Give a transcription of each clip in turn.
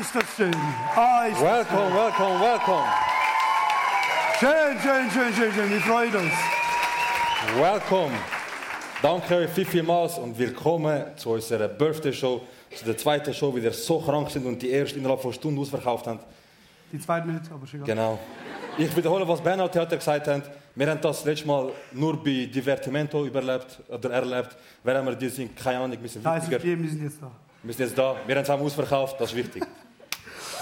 Ist das schön. Ah, ist das Welcome, welcome, welcome. schön, schön, schön, schön, schön. Wir freuen uns. Welcome. Danke euch viel, vielmals und willkommen zu unserer Birthday Show, zu der zweiten Show, wie wir so krank sind und die erste innerhalb von Stunden ausverkauft haben. Die zweite nicht, aber schon. Genau. Ich wiederhole, was Bernhard Theater gesagt hat. Wir haben das letzte Mal nur bei Divertimento überlebt oder erlebt. Während wir die sind, keine Ahnung, wir sind Da ist es wichtiger. gegeben, wir sind jetzt da. Wir sind jetzt da. Wir haben es ausverkauft, das ist wichtig.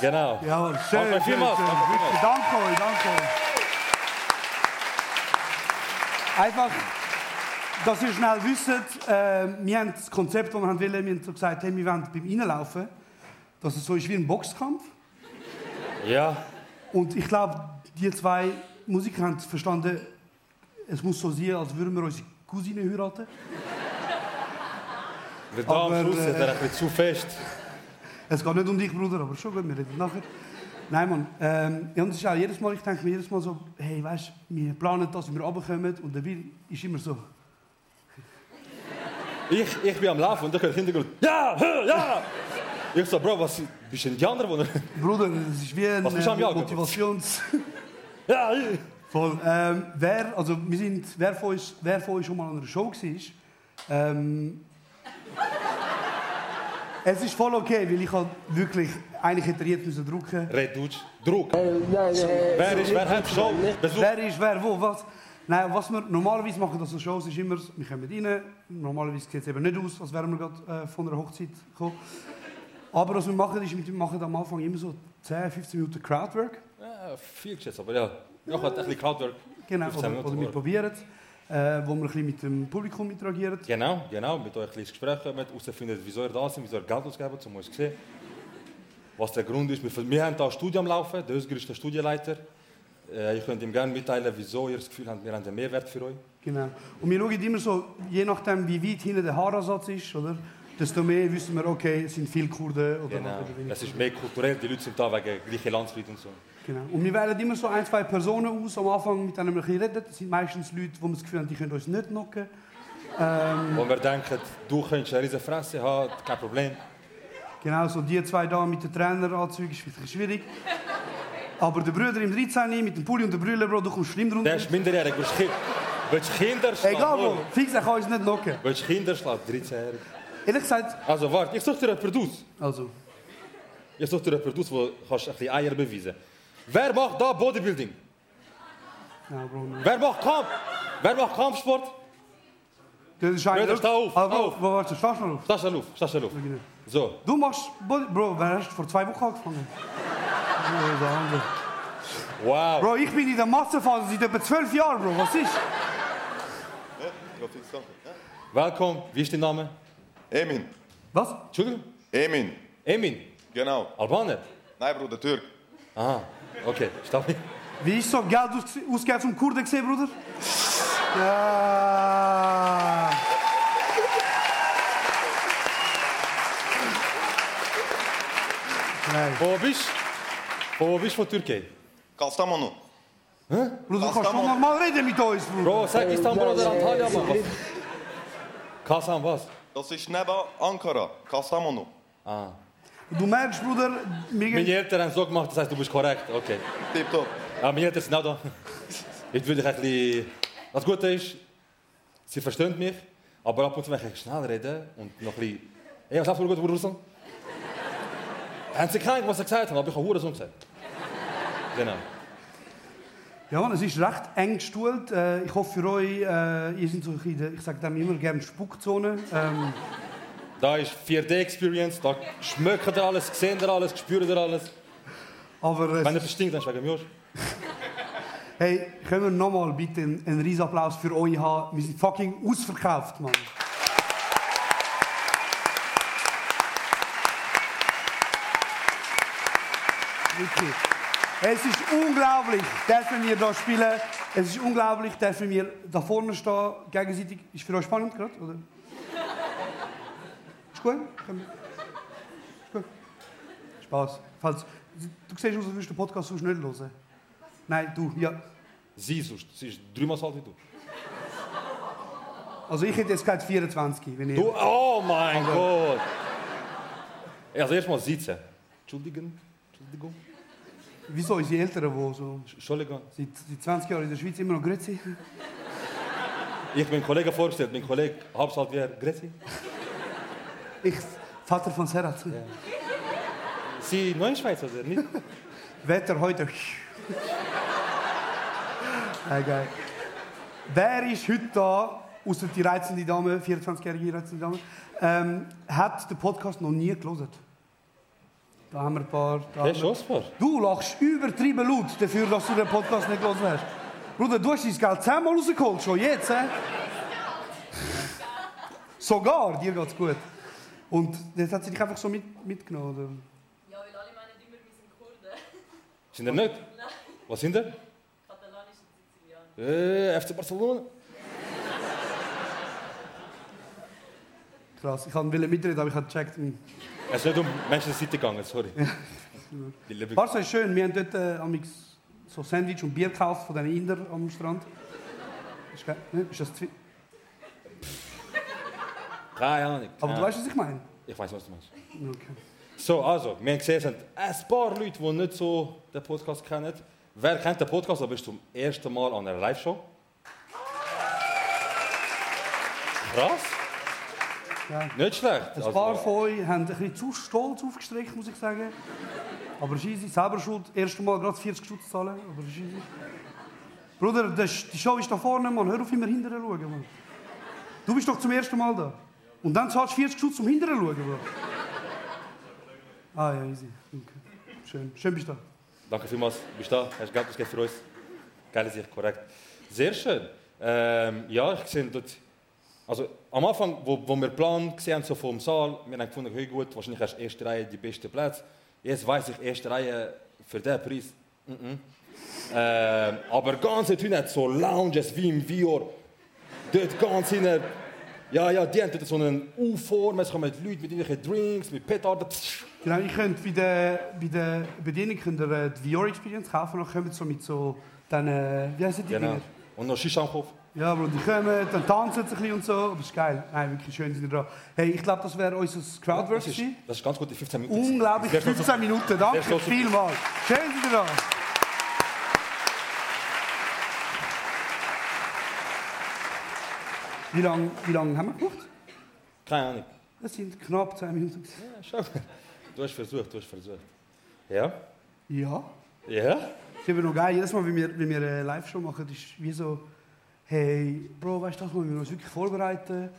Genau. Jawohl, schön, Danke schön, schön. vielmals, danke euch, danke euch. Einfach, dass ihr schnell wisst, äh, wir haben das Konzept, das wir haben wollen, wir haben so gesagt, hey, wir wollen beim Reinlaufen, dass es so ist wie ein Boxkampf. Ja, Und ich glaube, die zwei Musiker haben verstanden, es muss so sein, als würden wir unsere Cousine heiraten. der da am Schluss äh, hat er ein bisschen zu fest. Es geht nicht um dich, Bruder, aber schon gut, wir reden nachher. Nein, Mann. Ähm, und es ist auch jedes Mal, ich denke mir jedes Mal so, hey, weißt du, wir planen das, wie wir runterkommen. Und der Will ist immer so, Ich, ich bin am Laufen und da kommt Hintergrund. Ja, ja! Ich so, Bro, was bist du ein Indianer? Wo Bruder, das ist wie ein äh? Motivations... ja, ich- Voll. Ähm, wer, also wir sind, wer von uns, wer von uns schon mal an einer Show war, ähm, es ist voll okay, weil ich halt wirklich, er jetzt müssen drucken Red Deutsch. Druck. Wer ist, wer hat Show? Besuch. Wer ist wer, wo, was? Nein, was wir normalerweise machen, das so Shows ist immer, wir kommen rein. Normalerweise sieht es eben nicht aus, als wären wir gerade äh, von einer Hochzeit gekommen. Aber was wir machen, ist, wir machen am Anfang immer so 10, 15 Minuten Crowdwork. Ja, viel geschätzt, aber ja. Noch ein bisschen Crowdwork. Genau, 15 oder, oder wir probieren es, äh, wo wir ein bisschen mit dem Publikum interagieren. Genau, genau. Mit euch ein Gespräch kommen, herausfinden, wieso ihr da sind, wieso ihr Geld ausgeben, um uns zu sehen. Was der Grund ist. Wir, wir haben hier ein Studio am Laufen. Der Özgür ist der Studienleiter. Äh, ich könnte ihm gerne mitteilen, wieso ihr das Gefühl habt, wir haben einen Mehrwert für euch. Genau. Und wir schauen immer so, je nachdem, wie weit hinten der Haaransatz ist, oder? Desto mehr wissen wir, okay, es sind viele Kurden oder, Genau. oder. Es ist mehr kulturell, die Leute sind da wegen gleicher Landsleute und so. Genau. Und wir wählen immer so ein, zwei Personen aus am Anfang, mit denen wir ein bisschen reden. Das sind meistens Leute, wo wir das Gefühl haben, die können uns nicht knocken. Ähm, Wo wir denken, du könntest eine riesige Fresse haben, kein Problem. genau, so die zwei da mit den Traineranzügen ist vielleicht schwierig. Aber der Bruder im 13 mit dem Pulli und der Brille, Bro, du kommst schlimm drunter. Der ist minderjährig. Willst du Kinder schlagen? Egal, Bro, fix, er kann uns nicht knocken. Willst du Kinder schlagen? 13-jährig. Ehrlich gesagt, Also warte, ich suche dir jemanden aus. also, Ich suche dir jemanden aus, wo kannst ein bisschen Eier beweisen Wer macht da Bodybuilding? ja, Bro, nein. Wer macht Kampf? Wer macht Kampfsport? Das ist eigentlich... Bruder, steh auf, steh Bro, auf. Warte, stehst du noch auf? Steh schnell auf, steh schnell auf. So, Du machst... Body- Bro, wer hast vor zwei Wochen angefangen? Wow. Bro, ich bin in der Massenphase seit etwa zwölf Jahren, Bro. Was ist? Willkommen, wie ist dein Name? Emin. Was? Entschuldigung? Emin. Emin, Genau. Albaner? Nein, Bruder, Türk. Aha, okay, stopp. Wie ist so Geld aus, ausgegeben vom Kurden gesehen, Bruder? Ja. Nein. Wo bist du? Wo bist du von Türkei? Kastamonu. Bruder, du kannst schon normal reden mit uns, Bruder. Bro, sag Istanbul oder Antalya, Mann. Was? Kasan, was? Das ist neben Ankara. Kastamonu. Ah. Du merkst, Bruder, mir Meine Eltern haben es so gemacht, das heißt, du bist korrekt. Okay. Tipptopp. Ja, meine Eltern sind auch da. Jetzt würde ich ein bisschen... Das Gute ist, sie verstehen mich, aber ab und zu, wenn ich schnell rede und noch ein bisschen... Hey, was hast du gut, Russland? Haben sie keinen, was sie gesagt haben, aber ich habe Hurensohn gesagt. Genau. Ja, Mann, es ist recht eng gestuhlt. Äh, ich hoffe für euch, äh, ihr seid so in der- ich sage dem immer gerne Spuckzone. Ähm, Da ist 4D-Experience, da schmeckt ihr alles, seht ihr alles, spürt ihr alles. aber Wenn ihr verstinkt, dann wegen mir. hey, können wir nochmal bitte einen, einen riesen Applaus für euch haben? Wir sind fucking ausverkauft, Mann. Wirklich. Es ist unglaublich, dürfen wir hier spielen. Es ist unglaublich, dürfen wir da vorne stehen, gegenseitig. Ist für euch spannend gerade, oder? Ist gut? Ist gut. Spaß. Falls, du siehst aus, als würdest du den Podcast sonst nicht hören. Nein, du, ja. Sie sonst, sie ist dreimal so alt wie du. Also ich hätte jetzt gerade 24, wenn ich... Du, oh mein Gott! Also erstmal sitzen. Entschuldigen. Entschuldigung. Wieso unsere Eltern, die so Entschuldigung. seit, seit 20 Jahren in der Schweiz immer noch Grüezi? Ich bin Kollege vorgestellt. Mein Kollege Hauptstadt wie Grezi. Ich, Vater von Serhat. Sie neuen Schweiz oder nicht? Wetter heute. ja, geil. Wer ist heute da, außer die reizende Dame, 24-jährige reizende Dame, ähm, hat den Podcast noch nie gelesen? Da haben wir ein paar. Da schon ein paar. Du lachst übertrieben laut dafür, dass du den Podcast nicht gelesen hast. Bruder, du hast dein Geld zehnmal rausgeholt, schon jetzt, hä? Sogar, dir geht's gut. Und jetzt hat sie dich einfach so mit, mitgenommen, oder? Ja, weil alle meinen immer, wir sind Kurden. Sind er nicht? Nein, Was sind er? Katalanisch und Sizilianisch. Äh, FC Barcelona. Krass, ich wollte mitreden, aber ich habe gecheckt. Es ist nicht um Manchester City gegangen, sorry. Barca ist schön, wir haben dort äh, so Sandwich und Bier gekauft von diesen Inder am Strand. Ist, ne? ist das zu- Keine Ahnung. Aber du weißt, was ich meine? Ich weiß, was du meinst. Okay. So, also, wir haben gesehen, es sind ein paar Leute, die nicht so den Podcast kennen. Wer kennt den Podcast, aber ist zum ersten Mal an einer Live-Show? Krass. Ja. Nicht schlecht. Ein Also, paar von euch haben ein bisschen zu stolz aufgestreckt, muss ich sagen. Aber easy, selber schuld. Erste Mal gerade 40 Stutz zahlen, aber easy. Bruder, das, die Show ist da vorne, Mann. Hör auf, immer hinterher schauen, Mann. Du bist doch zum ersten Mal da. Und dann zahlst du 40 Stutz zum hinterher schauen, Bro. Ah ja, easy. Okay. Schön. Schön bist du da. Danke vielmals, bist du da, hast Geld ausgegeben für uns. Geile Sicht, korrekt. Sehr schön. Ähm, ja, ich sehe dort... Also am Anfang, wo, wo wir Plan gesehen haben, so vom Saal, wir haben gefunden, hey gut, wahrscheinlich hast du erste Reihe die beste Plätze. Jetzt weiss ich, erste Reihe für diesen Preis. Mm -mm. Ähm, aber ganz hinten hat so Lounges wie im Vior. Dort ganz hinten... Ja, ja, die haben dort so einen U-Form, es kommen Leute mit irgendwelchen Drinks, mit Petarden. Genau, ihr könnt bei der, bei der Bedienung könnt ihr, äh, die VR Experience kaufen, dann kommt so mit so... Dann, äh, wie heißen die Genau. Dinger? Und noch Shisha am Kopf. Ja, Bro, die kommen, dann tanzen sie ein bisschen und so. Aber es ist geil. Nein, wirklich schön sind die da. Hey, ich glaube, das wäre unser Crowdwork Das ist, das ist ganz gut, die 15 Minuten. Unglaublich, Sehr stolz auf- 15 Minuten. Danke vielmals. Schön sind ihr da. Wie lange wie lang haben wir gemacht? Keine Ahnung. Das sind knapp 10 Minuten. Ja, schau. Du hast versucht, du hast versucht. Ja? Ja. Ja? Das ist noch geil. Jedes Mal, wenn wir, wenn wir eine Live-Show machen, ist wie so, hey, Bro, weißt du, das müssen wir uns wirklich vorbereiten.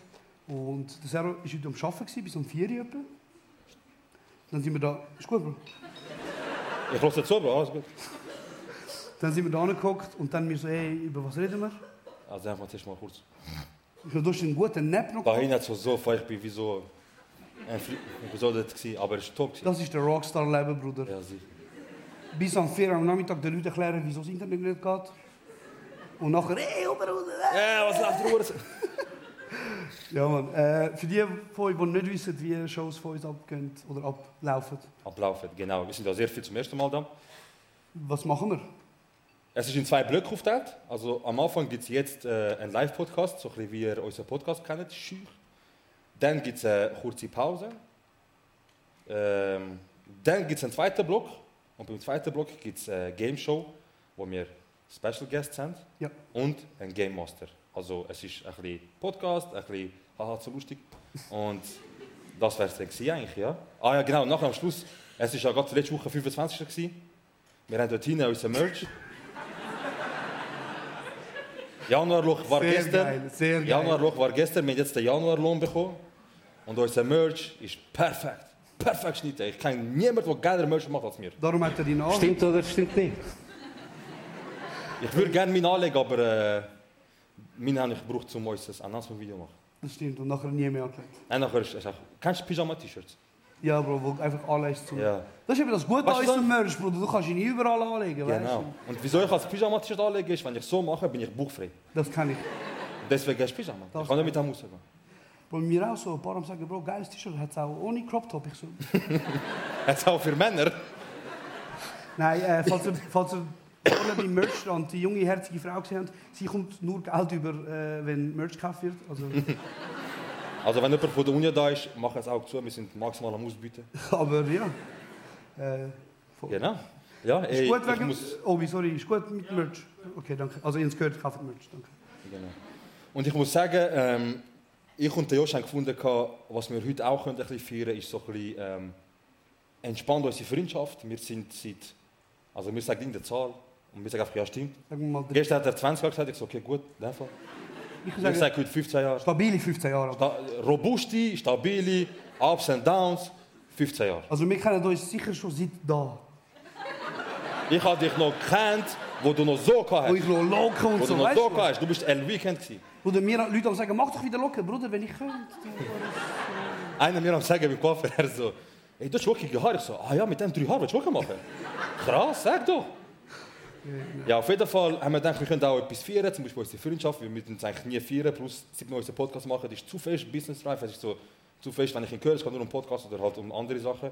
Und der Serro war heute am Arbeiten, bis um 4 Uhr. etwa. Dann sind wir da, ist gut, Bro. Ich lasse zu, Bro, alles gut. Dann sind wir da angeguckt und dann wir so, hey, über was reden wir? Also einfach zuerst mal kurz. Ich habe durch einen guten Nap noch. Ihnen hat so so, ich bin wie so ein gewesen, aber es war top. Das ist der Rockstar-Leben, Bruder. Ja, sicher. Bis am 4 Uhr am Nachmittag den Leuten erklären, wieso das Internet nicht geht. Und nachher, hey, Bruder, Ja, was läuft der Ja, Mann. Äh, für die von euch, die nicht wissen, wie Shows von uns abgehen oder ablaufen, Ablaufen, genau. Wir sind da sehr viel zum ersten Mal da. was machen wir? Es ist in zwei Blöcke aufgeteilt. Also am Anfang gibt es jetzt äh, einen Live-Podcast, so ein bisschen wie ihr unseren Podcast kennt, Schüch. Dann gibt es eine kurze Pause. Ähm, dann gibt es einen zweiten Block. Und beim zweiten Block gibt es eine Game Show, wo wir Special Guests haben. Ja. Und ein Game Master. Also es ist ein bisschen Podcast, ein bisschen haha, so lustig. Und das wäre es eigentlich, ja. Ah ja, genau, nachher am Schluss. Es war ja gerade letzte Woche 25. Gewesen. Wir haben dort hinten unser Merch. Januarloch war sehr gestern. geil, sehr geil. Januarloch war gestern, wir haben jetzt den Januarlohn bekommen. Und unser Merch ist perfekt. Perfekt geschnitten. Ich kenne niemanden, der geiler Merch macht als mir. Darum hat er die Namen. Stimmt oder stimmt nicht? Ich würde gerne meinen anlegen, aber äh, meinen habe ich gebraucht, um unser Announcement-Video zu machen. Das stimmt, und nachher nie mehr angelegt. Nein, nachher ist es auch... Kennst du Pyjama-T-Shirts? Ja, Bro, wo einfach anlegst zum... Ja. Das ist eben das Gute an du unserem Merch, Bruder. Du kannst ihn überall anlegen, weißt Genau. Und wieso ich als Pyjama-T-Shirt anlege, ist, wenn ich so mache, bin ich buchfrei. du? Das kann ich. Deswegen hast du Pyjama. Das Ich kann nicht mit dem rausgehen. Bro, mir auch so, ein paar haben sagen, Bro, geiles T-Shirt, hat es auch ohne Crop Top. Ich so, Jetzt auch für Männer. Nein, äh, falls ihr, falls ihr vorne beim Merchstand die junge, herzige Frau gesehen habt, sie kommt nur Geld über, äh, wenn Merch gekauft wird. Also, Also wenn jemand von der Uni da ist, mach es auch zu. Wir sind maximal am Ausbieten. aber ja. Äh. Genau. Ja, Ist ey, gut ich wegen... muss... Obi, sorry, ist gut mit Merch? Okay, danke. Also, ihr habt es gehört, kauft Merch, danke. Genau. Und ich muss sagen, ähm, ich und der Josh haben gefunden, was wir heute auch können, ein bisschen feiern ist so ein bisschen ähm, entspannt unsere Freundschaft. Wir sind seit, also wir sagen irgendeine Zahl und wir sagen einfach, ja stimmt. Gestern hat er 20 Jahre gesagt, ich so, okay gut, in dem Fall. ich Ich sage, sage heute 15 Jahre. stabile 15 Jahre. Sta robuste, stabile, Ups and Downs, 15 Jahre. Also, wir kennen uns sicher schon seit da. Ich habe dich noch gekannt, wo du noch so gehabt Wo hast. ich noch locker und Wo du so, noch weißt so du? hast. Du bist El Weekend gewesen. Oder mir Leute sagen, mach doch wieder locker, Bruder, wenn ich könnte. Einer mir am sagen beim Koffer, er so, ey, du hast wirklich Haare. Ich so, ah ja, mit dem drei Haaren willst du wirklich machen? Krass, sag doch. Ja, auf jeden Fall haben wir gedacht, wir können auch etwas feiern, zum Beispiel unsere Freundschaft. Wir müssen uns eigentlich nie feiern, plus seit wir unseren Podcast machen, das ist zu fest Business Drive. Es ist so zu fest, wenn ich ihn höre, es geht nur um Podcast oder halt um andere Sachen.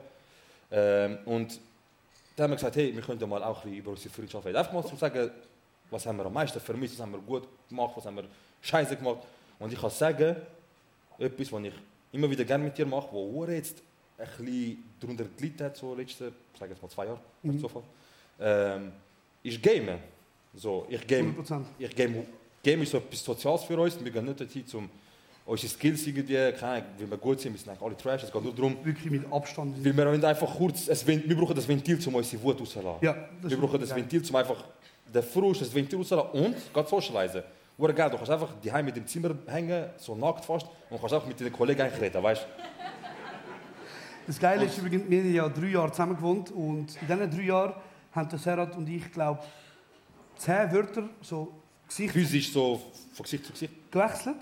Ähm, und dann haben wir gesagt, hey, wir könnten ja mal auch ein bisschen über unsere Freundschaft reden. Einfach mal zu sagen, was haben wir am meisten vermisst, was haben wir gut gemacht, was haben wir scheiße gemacht. Und ich kann sagen, etwas, was ich immer wieder gerne mit dir mache, wo jetzt ein bisschen darunter gelitten hat, so letzte, ich sage jetzt mal zwei Jahre, Mhm. so ähm, ist Gamen. So, ich game, 100%. ich game, game ist so etwas Soziales für uns. Wir gehen nicht dorthin, um unsere Skills irgendwie, keine wie wir gut sind, wir sind eigentlich alle Trash. Es geht nur darum, Wirklich mit Abstand. weil wir wollen einfach kurz, es, wir brauchen das Ventil, um unsere Wut rauszulassen. Ja, wir brauchen das. Ventil, um einfach den Frust, das Ventil rauszulassen und geht geil, du kannst einfach daheim mit dem Zimmer hängen, so nackt fast, und kannst auch mit deinen Kollegen reden, weißt du? Das Geile ist übrigens, wir haben ja drei Jahre zusammen gewohnt und in diesen drei Jahren haben der Serhat und ich, glaube zehn Wörter so Gesicht Physisch so von Gesicht zu Gesicht. gewechselt.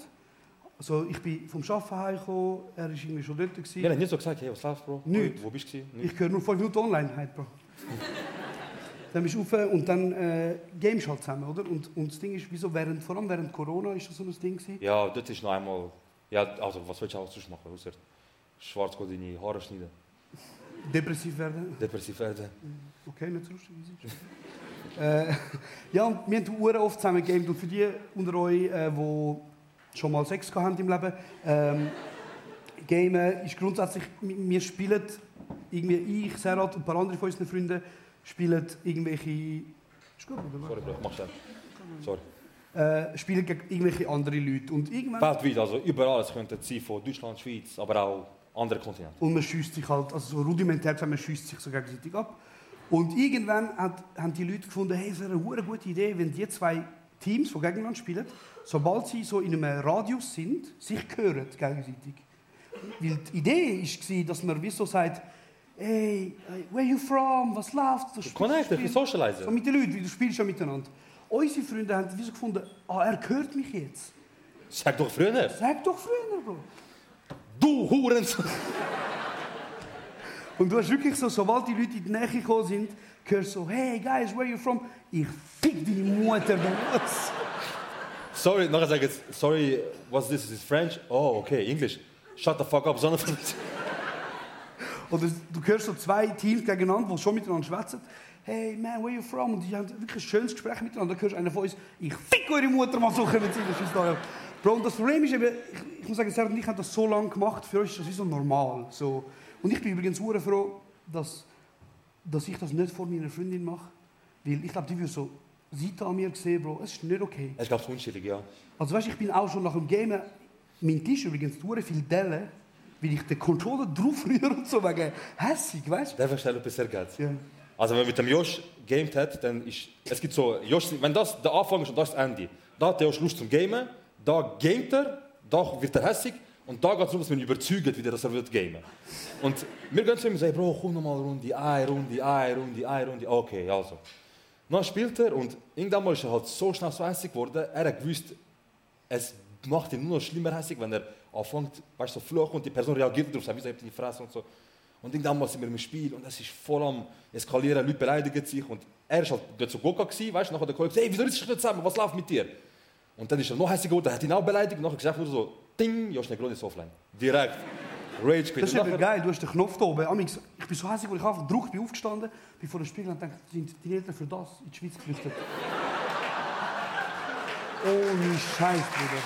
Also ich bin vom Arbeiten heimgekommen, er war irgendwie schon dort. Wir Gewesen. haben nicht so gesagt, hey, was läuft, Bro? Nicht. Wo bist du? Nicht. Ich höre nur fünf Minuten online heute, Bro. dann bist du rauf und dann äh, games halt zusammen, oder? Und, und das Ding ist, wieso während, vor allem während Corona ist das so ein Ding gewesen. Ja, dort ist noch einmal. Ja, also was willst du auch sonst machen? Außer schwarz deine Haare schneiden, Depressiv werden. depressiv werden. Okay, nicht so lustig. äh, ja, und wir haben Uhren oft zusammen gegamed. Und für die unter euch, äh, die schon mal Sex gehabt haben im Leben, ähm, Gamen ist grundsätzlich, wir spielen, irgendwie ich, Serhat und ein paar andere von unseren Freunden, spielen irgendwelche... Ist gut, oder? Sorry, Bro, ich mach's schnell. Sorry. Äh, spielen gegen irgendwelche andere Leute. Und irgendwann... Weltweit, also überall. Es könnte sein von Deutschland, Schweiz, aber auch andere Kontinente. Und man schießt sich halt, also so rudimentär man schießt sich so gegenseitig ab. Und irgendwann hat, haben die Leute gefunden, hey, es wäre eine gute Idee, wenn die zwei Teams, die gegeneinander spielen, sobald sie so in einem Radius sind, sich hören gegenseitig. Weil die Idee war, dass man wie so sagt, hey, where you from, was läuft? Du Connect, spielst- bisschen so mit den Leuten, weil du spielst ja miteinander. Unsere Freunde haben wie so gefunden, ah, er hört mich jetzt. Sag doch früher. Sag doch früher, Bro. Du Huren! Und du hast wirklich so, sobald die Leute in die Nähe gekommen sind, hörst du so, hey guys, where you from? Ich fick deine Mutter, was? Sorry, nachher sag jetzt, sorry, what's this? Is it French? Oh, okay, English. Shut the fuck up, sondern Oder du hörst so zwei Teams gegeneinander, die schon miteinander schwätzen. Hey man, where you from? Und die haben wirklich ein schönes Gespräch miteinander. Dann hörst du einer von uns, ich fick eure Mutter, mal so können sie das ist da. Bro, und das Problem ist eben, ich, ich muss sagen, Sarah und ich haben das so lange gemacht, für uns ist das wie so normal. So. Und ich bin übrigens sehr froh, dass, dass ich das nicht vor meiner Freundin mache. Weil ich glaube, die würde so Seite an mir sehen, Bro, es ist nicht okay. Es gab unschuldig, ja. Also weißt, ich bin auch schon nach dem Gamen, mein Tisch übrigens dur viel Dellen, weil ich den Controller drauf rühre und so wegen hässig, weißt Darf ich schnell etwas sagen? du? Ja. Also wenn man mit dem Josh gamed hat, dann ist, es gibt so, Josh, wenn das der Anfang ist und das das Ende, da hat der Josh Lust zum Gamen, da gamet er, da wird er hässig und da geht es darum, dass man überzeugt, wieder, dass er wird gamen. Und wir gehen zu ihm und sagen, Bro, komm nochmal Runde, eine Runde, eine Runde, eine Runde, okay, also. Dann spielt er und irgendwann ist er halt so schnell so hässig geworden, er hat gewusst, es macht ihn nur noch schlimmer hässig, wenn er anfängt, weißt du, so fluchen und die Person reagiert darauf, sagt, wieso habt ihr die Fresse und so. Und irgendwann sind wir im Spiel und es ist voll am Eskalieren, Leute beleidigen sich und er ist halt so Goka gewesen, weißt du, nachher der Kollege sagt, hey, wieso ist nicht zusammen, was läuft mit dir? Und dann ist er noch hässlich geworden, hat ihn auch beleidigt und nachher gesagt so, ding, Josh Negroni ist offline. Direkt. Rage quit. Das ist eben geil, du hast den Knopf da oben. Amix, Ich bin so hässig, wo ich einfach gedruckt bin, aufgestanden, bin vor dem Spiegel und dachte, sind die Eltern für das in die Schweiz geflüchtet? Ohne Scheiß, Bruder.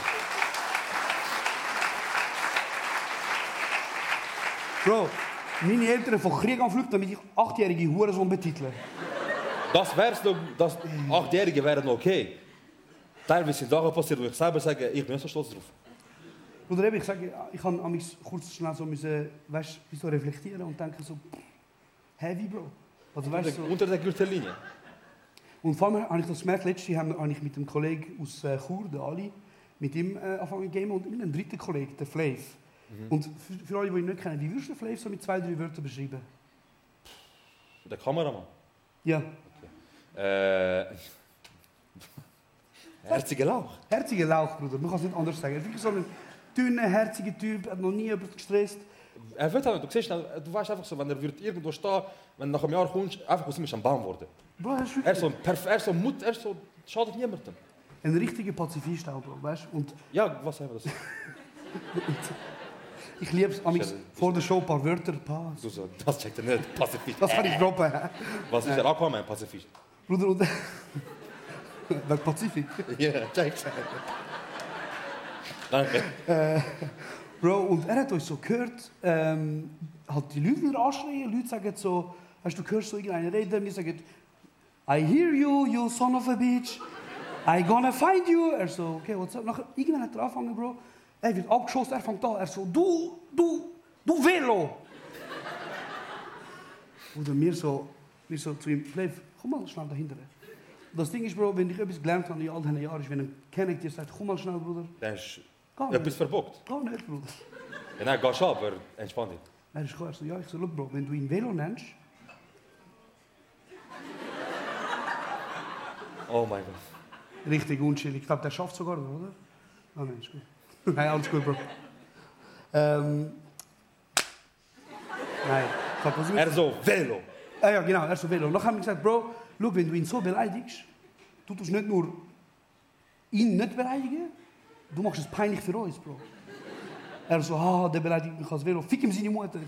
Bro, meine Eltern von Krieg Flug, damit ich achtjährige Hurensohn betitle. Das wär's noch, das Achtjährige wären okay. Teilweise sind Sachen passiert, wo ich selber sage, ich bin nicht so stolz drauf. Oder eben, ich sage, ich kann an mich kurz schnell so müssen, weißt, so reflektieren und denken so, heavy, Bro. Also, weißt, so, Unter der Gürtellinie. und vor allem habe ich das gemerkt, letztes Jahr habe ich mit dem Kollegen aus äh, Chur, der Ali, mit ihm äh, angefangen zu und mit einem dritten Kollegen, der Flav. Und für, für alle, die ihn nicht kennen, wie würdest du Flav so mit zwei, drei Wörtern beschreiben? Der Kameramann. Ja, Äh. Herziger Lauch. herziger Lauch, Bruder, man kann es nicht anders sagen. Er ist wirklich so ein dünner, herziger Typ, hat noch nie jemand gestresst. Er wird halt, du siehst, du weißt einfach so, wenn er wird irgendwo stehen, wenn nach einem Jahr kommst, einfach aus ihm ist ein Baum geworden. Bro, er ist Er wirklich ist so, ein perf er ist so Mut, er ist so, schadet niemandem. ein richtiger Pazifist auch, Bro, weißt du? Ja, was haben wir das? ich liebe es, vor der Show ein paar Wörter, ein paar. Du so, das checkt er nicht. Pazifist. Das kann ich droppen. hä? Was ist der Aquaman, Pazifist? Bruder, und... Welk Pazifik? Ja, checkt. Danke. Bro, und er hat uns so gehört, ähm, halt die Leute wieder anschreien. Leute sagen so, weißt du, hörst so irgendeine Rede, wir sagen, I hear you, you son of a bitch. I gonna find you. Er so, okay, what's up? Nachher, irgendwann hat er angefangen, Bro. Er wird abgeschossen, er fängt an. Er so, du, du, du Velo. Oder mir so, mir so zu ihm, Flev, komm mal schnell dahinter. Das Ding ist, Bro, wenn ich etwas gelernt habe in all diesen Jahren, ist, wenn ein Kenneck dir sagt, komm mal schnell, Bruder. Der ist Geh etwas nicht, verbockt. geh nicht, Bruder. Ja, nein, geh schon, aber entspann dich. Er ist gekommen, er so, ja, ich so, look, Bro, wenn du ihn Velo nennst, Oh mein Gott. richtig unchillig. Ich glaube, der schafft sogar, noch, oder? Ah, nein, ist gut. nein, alles gut, Bro. Ähm, nein, ich hab versucht. Er so, Velo. Ah, ja, genau, er so Velo. Und dann haben wir gesagt, Bro, look, wenn du ihn so beleidigst, du tust nicht nur ihn nicht beleidigen, du machst es peinlich für uns, Bro. Er so, ah, der beleidigt mich als Velo. Fick ihm seine Mutter.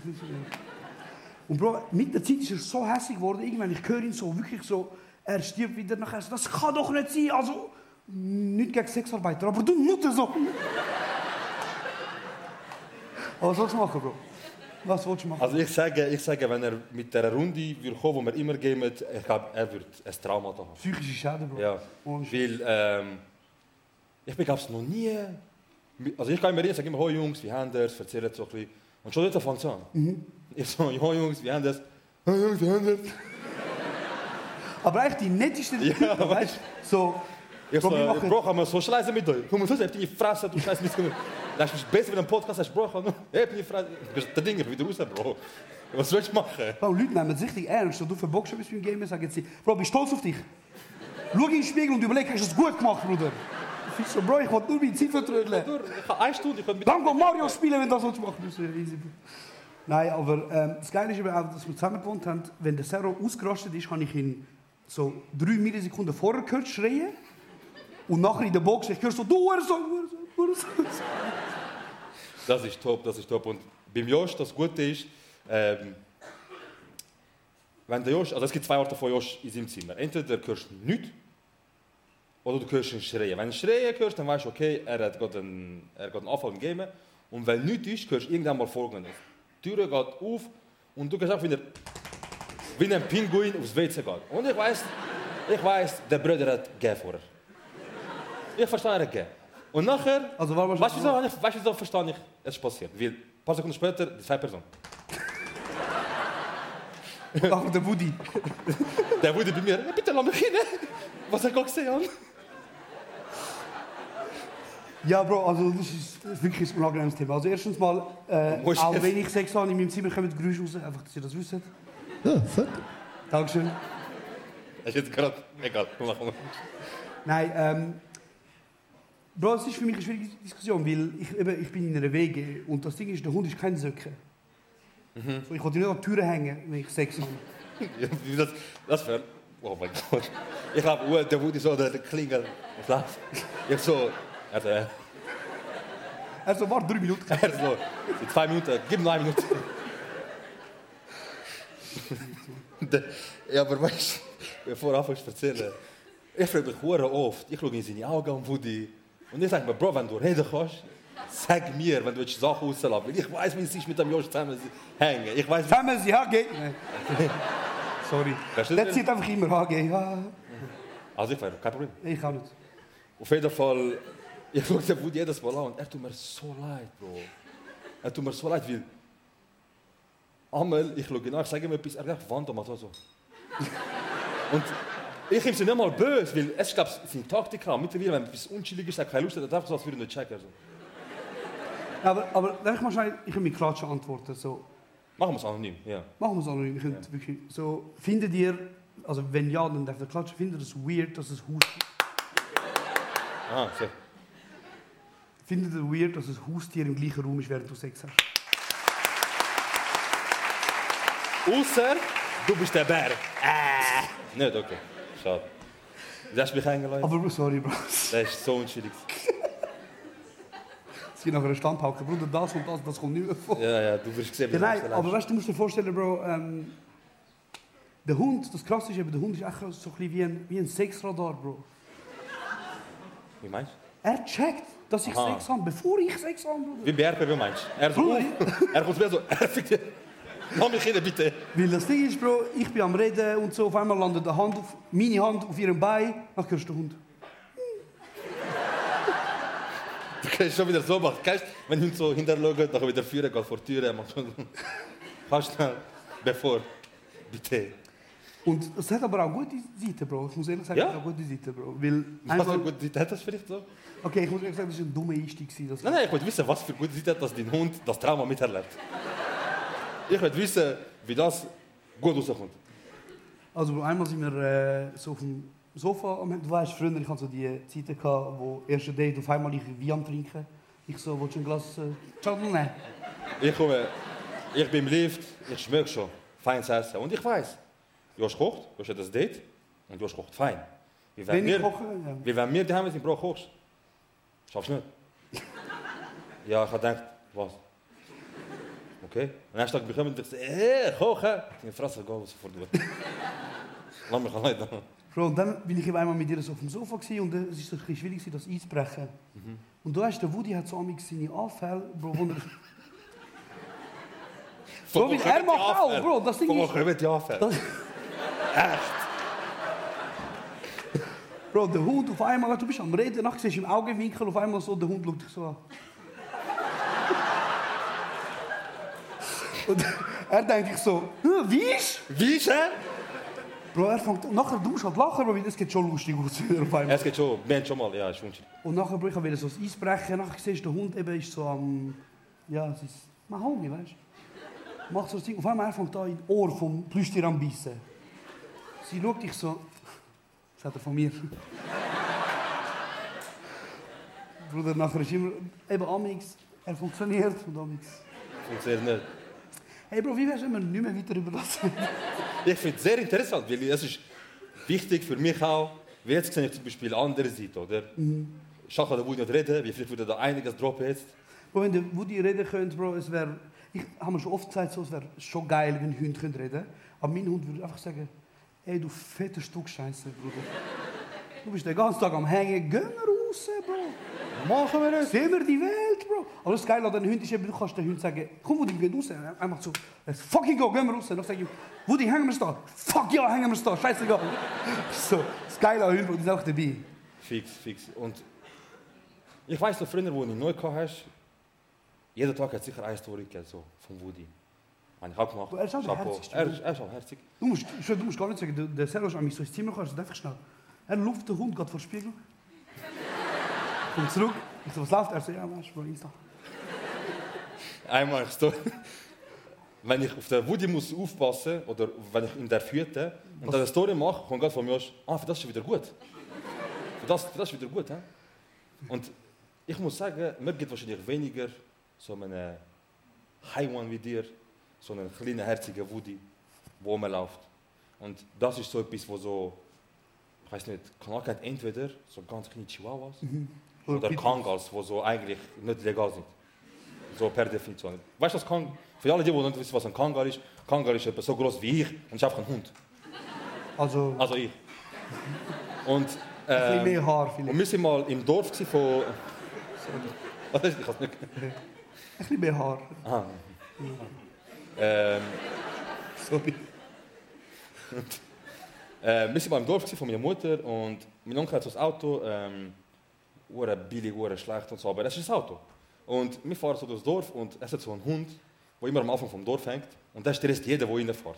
Und Bro, mit der Zeit ist er so hässlich geworden. Irgendwann, ich höre ihn so, wirklich so, er stirbt wieder nachher. Das kann doch nicht sein. Also, nicht gegen Sexarbeiter, aber du Mutter so. Was willst du machen, Bro? Was willst du machen? Also ich sage, ich sage, wenn er mit der Runde würde kommen, wo wir immer gehen, ich glaube, er wird ein Trauma haben. Psychische Schäden, Bro. Ja, weil ähm, ich bin, glaube ich, noch nie... Also ich kann rein, sage immer, hoi Jungs, wie haben das? Erzähl jetzt so ein bisschen. Und schon dort fängt es an. Ich so, hoi Jungs, wie haben das? Hoi Jungs, wie haben das? Aber echt die netteste Ja, Typen, weißt du? So, Ich so, Bro, ich machen- brauche mal so schleißen mit euch. Komm so, ich hab die Fresse, du scheiß mit Das ist besser, wenn ein Podcast hast, Bro, ich hab die Fresse. Das Ding wieder raus, Bro. Was soll ich machen? Bro, Leute nehmen es richtig ernst. Du verbockst etwas beim Gamer, sagen sie, Bro, bist stolz auf dich. Schau in den Spiegel und überleg, hast du es gut gemacht, Bruder? Ich so, Bro, ich wollte nur meine Zeit vertrödeln. Ich habe eine Stunde, ich kann mit... Dann go Mario spielen, wenn du das willst machen. Das easy. Nein, aber ähm, das Geile ist eben auch, dass wir zusammen gewohnt haben. Wenn der Serro ausgerastet ist, habe ich ihn so drei Millisekunden vorher gehört schreien. Und nachher in der Box, ich höre so, du Hurensohn, Hurensohn, Hurensohn. Das ist top, das ist top. Und beim Josh, das Gute ist, ähm, wenn der Josh, also es gibt zwei Orte von Josh in seinem Zimmer. Entweder du hörst nichts oder du hörst ihn schreien. Wenn du schreien hörst, dann weißt du, okay, er hat gerade einen, er hat gerade einen Anfall im Game. Und wenn nichts ist, hörst du irgendwann mal folgendes. Die Tür geht auf und du kannst auch wieder wie ein Pinguin aufs WC gehen. Und ich weiß, ich weiß, der Bruder hat gegeben vorher. Ich verstehe, er hat gegeben. Und nachher, Also, war weißt du, wieso, ich- weißt wieso verstehe ich, es ist passiert? Weil ein paar Sekunden später, die zwei Personen. Nachher der Woody. Der wurde bei mir, bitte lass mich rein. Was hat er gesehen? Jan? Ja, Bro, also das ist, das ist wirklich ein unangenehmes Thema. Also erstens mal, äh, Muss auch jetzt- wenn ich Sex habe, in meinem Zimmer kommen Geräusche raus, einfach, dass ihr das wisst. Ja, fuck. Dankeschön. Das ist jetzt gerade, egal, nach vorne. Nein, ähm, Bro, es ist für mich eine schwierige Diskussion, weil ich, eben, ich bin in einer Wege und das Ding ist, der Hund ist kein Söcke. So, ich wollte nicht an die Türen hängen, wenn ich Sex habe. Ja, wie das, das wäre, oh mein Gott. Ich glaube, oh, der wurde so, der, der Klingel, ich glaube, ich so, also, äh, Also, warte drei Minuten. er so, in zwei Minuten, gib mir noch eine Minute. Ja, aber weißt du, bevor du anfängst zu erzählen, ich frage mich oft, ich schaue in seine Augen und Woody, und ich sage mir, Bro, wenn du reden kannst, Sag mir, wenn du Sachen rauslassen willst. Ich weiß, wie es ist mit dem Josh zusammen hängen. Ich weiß. Zusammen sie. Nein. Sorry. Das- zieht einfach immer. Ja, Also ich weiß, kein Problem. ich auch nicht. Auf jeden Fall, ich schaue den Woody jedes Mal an und er tut mir so leid, Bro. Er tut mir so leid, weil... Einmal, ich schaue an, ich sage ihm etwas, er sagt, Wand macht so. so. und ich ihm sie nicht mal böse, weil es ich, seine Taktik haben. Mittlerweile, wenn etwas er hat keine Lust, hat einfach so, als würde er nicht checken. Also. Aber, aber darf ich mal schnell, ich kann mit Klatschen antworten. So, Machen wir es anonym, ja. machen wir es anonym. Ich könnte wirklich, so, findet ihr, also wenn ja, dann darf der klatschen, findet ihr es weird, dass es Haustier, Ah, so. Findet ihr weird, dass es Haustier im gleichen Raum ist, während du Sex hast? Außer, du bist der Bär. Äh. Nicht, okay. Schade. Du hast mich eingeladen. Aber sorry, Bro. Das ist so unschuldig. Es gibt nachher einen Standpauke. Bruder, das und das, das kommt nicht mehr vor. Ja, ja, du wirst gesehen, Ja, du nein, aber weißt du, du musst dir vorstellen, Bro, ähm, der Hund, das Krasse ist eben, der Hund ist echt so ein bisschen wie ein, wie ein Sexradar, Bro. Wie meinst Er checkt, dass ich Aha. Sex habe, bevor ich Sex habe, du? Wie bei RPW meinst du? Er er kommt wieder so. Lass mich hin, bitte. Weil das Ding ist, Bro, ich bin am Reden und so, auf einmal landet die Hand auf, meine Hand auf ihrem Bein, dann hörst du den Hund. Du kannst schon wieder so machen. Kennst du, wenn Hund so hinterschaut, dann wieder führen, geht vor die Tür. Kannst schnell, bevor. Bitte. Und es hat aber auch gute Seiten, Bro. Ich muss ehrlich sagen, Ja? es hat auch gute Seiten, Bro. Weil Was für einfach, gute Seite hat das vielleicht so? Okay, ich muss ehrlich sagen, das war ein dummer Einstieg. Das Nein, nein, ich wollte wissen, was für gute Seite hat, dass dein Hund das Trauma miterlebt. Ich wollte wissen, wie das gut rauskommt. Also einmal sind wir äh, so auf dem Sofa, du weißt, früher, ich hatte so die Zeiten, gehabt, wo erste Date auf einmal ich Wein am trinken. Ich so, willst du ein Glas äh, Chardonnay? Ich komme, ich bin im Lift, ich schmecke schon feines Essen. Und ich weiß, Josh kocht, Josh hat das Date und Josh kocht fein. Wie wenn, Wenn wir, koche, ja. wie wenn wir daheim sind, Bro, kochst. Schaffst du nicht? ja, ich habe gedacht, was? Okay. Und dann Tag bekommen und ich so, äh, kochen. Ich frage, geh sofort durch. Lass mich allein da. Bro, und dann bin ich einmal mit ihr so auf dem Sofa gewesen, und es ist ein bisschen schwierig, das einzubrechen. Und du weißt, der Woody hat so amig seine Anfälle, Bro, wo er... Kommen er macht auch? Bro, das Ding Von wo ist- kommen die Anfälle? Das- Bro, der Hund auf einmal, du bist am Reden, nachher siehst du im Augenwinkel auf einmal so, der Hund schaut dich so an. Und er denkt sich so, «Hä, wie ist? Wie ist er? Bro, er fängt, und nachher, du halt lachen, weil es geht schon lustig aus wieder auf einmal. Es geht schon, wir haben schon mal, ja, ist unschuldig. Und nachher, Bro, ich will so das Eis brechen, nachher siehst du, der Hund eben ist so am, ja, es ist, Homie, weißt du. Macht so das Ding, auf einmal er fängt an, in Ohr vom Plüschtier am Bissen. Sie schaut dich so, das hat er von mir. Bruder, nachher ist immer, eben amix, er funktioniert und amix. Funktioniert nicht. Hey Bro, wie wär's, wenn wir nicht mehr weiter über das Ich finde es sehr interessant, weil es ist wichtig für mich auch, wie jetzt sehe ich zum Beispiel andere Seite, oder? Schach oder Woody nicht reden, wie vielleicht würde da einiges droppen jetzt. Bro, wenn der Woody reden könnte, Bro, es wäre, ich habe mir schon oft gesagt, so, es wäre schon geil, wenn Hunde können reden Aber mein Hund würde einfach sagen, ey, du fettes Stück Scheiße, Bruder. Du bist den ganzen Tag am Hängen, geh raus, Bro. Machen wir das? Sehen wir die Welt, Bro. Aber das Geile an den Hund ist eben, du kannst den Hund sagen, komm, Woody, geh raus. Macht so, let's fucking go, gehen wir raus. Dann sage ich, Woody, hängen wir es da. Fuck ja, hängen wir es da, scheißegal. so, das Geile an Hunden, die sind auch dabei. Fix, fix. Und ich weiß noch früher, wo ich neu hast, jeden Tag hat sicher eine Story gegeben, so, von Woody. Habe ich auch gemacht. Er ist auch der herzigste Er ist, er ist auch herzig. Du musst, du musst gar nicht sagen, der, der Servus an mich so ins Zimmer kommt, einfach schnell. Er luft den Hund, geht vor den Spiegel. Kommt zurück. Ich so, was läuft? Er so, ja, weißt du, Insta. Einmal Story. Wenn ich auf den Woody muss aufpassen oder wenn ich ihn der führte und dann eine Story mache, kommt gerade von mir, ah, für das ist wieder gut. Für das, für das ist wieder gut. He? Und ich muss sagen, mir geht wahrscheinlich weniger so einen Haiwan wie dir, so einen kleinen, herzigen Woody, wo man läuft. Und das ist so etwas, wo so, ich weiß nicht, Kanaka hat entweder so ganz kleine Chihuahuas oder Pitbulls. Kangals, die so eigentlich nicht legal sind. So per Definition. Weißt du, was Kang für alle, die, die nicht wissen, was ein Kangal ist, Kangal ist so groß wie ich und ist einfach ein Hund. Also, Also ich. Und, ein bisschen ähm, mehr Haar und vielleicht. wir sind mal im Dorf von. Was ist? Ich kann nicht. Ein bisschen mehr Haar. Ah. Ähm, Sorry. äh, wir sind mal im Dorf von meiner Mutter und mein Onkel hat so ein Auto, ähm, ure billig, ure schlecht und so, aber das ist ein Auto. Und wir fahren so durchs Dorf und es hat so einen Hund, der immer am Anfang vom Dorf hängt und der stresst jeden, der reinfährt.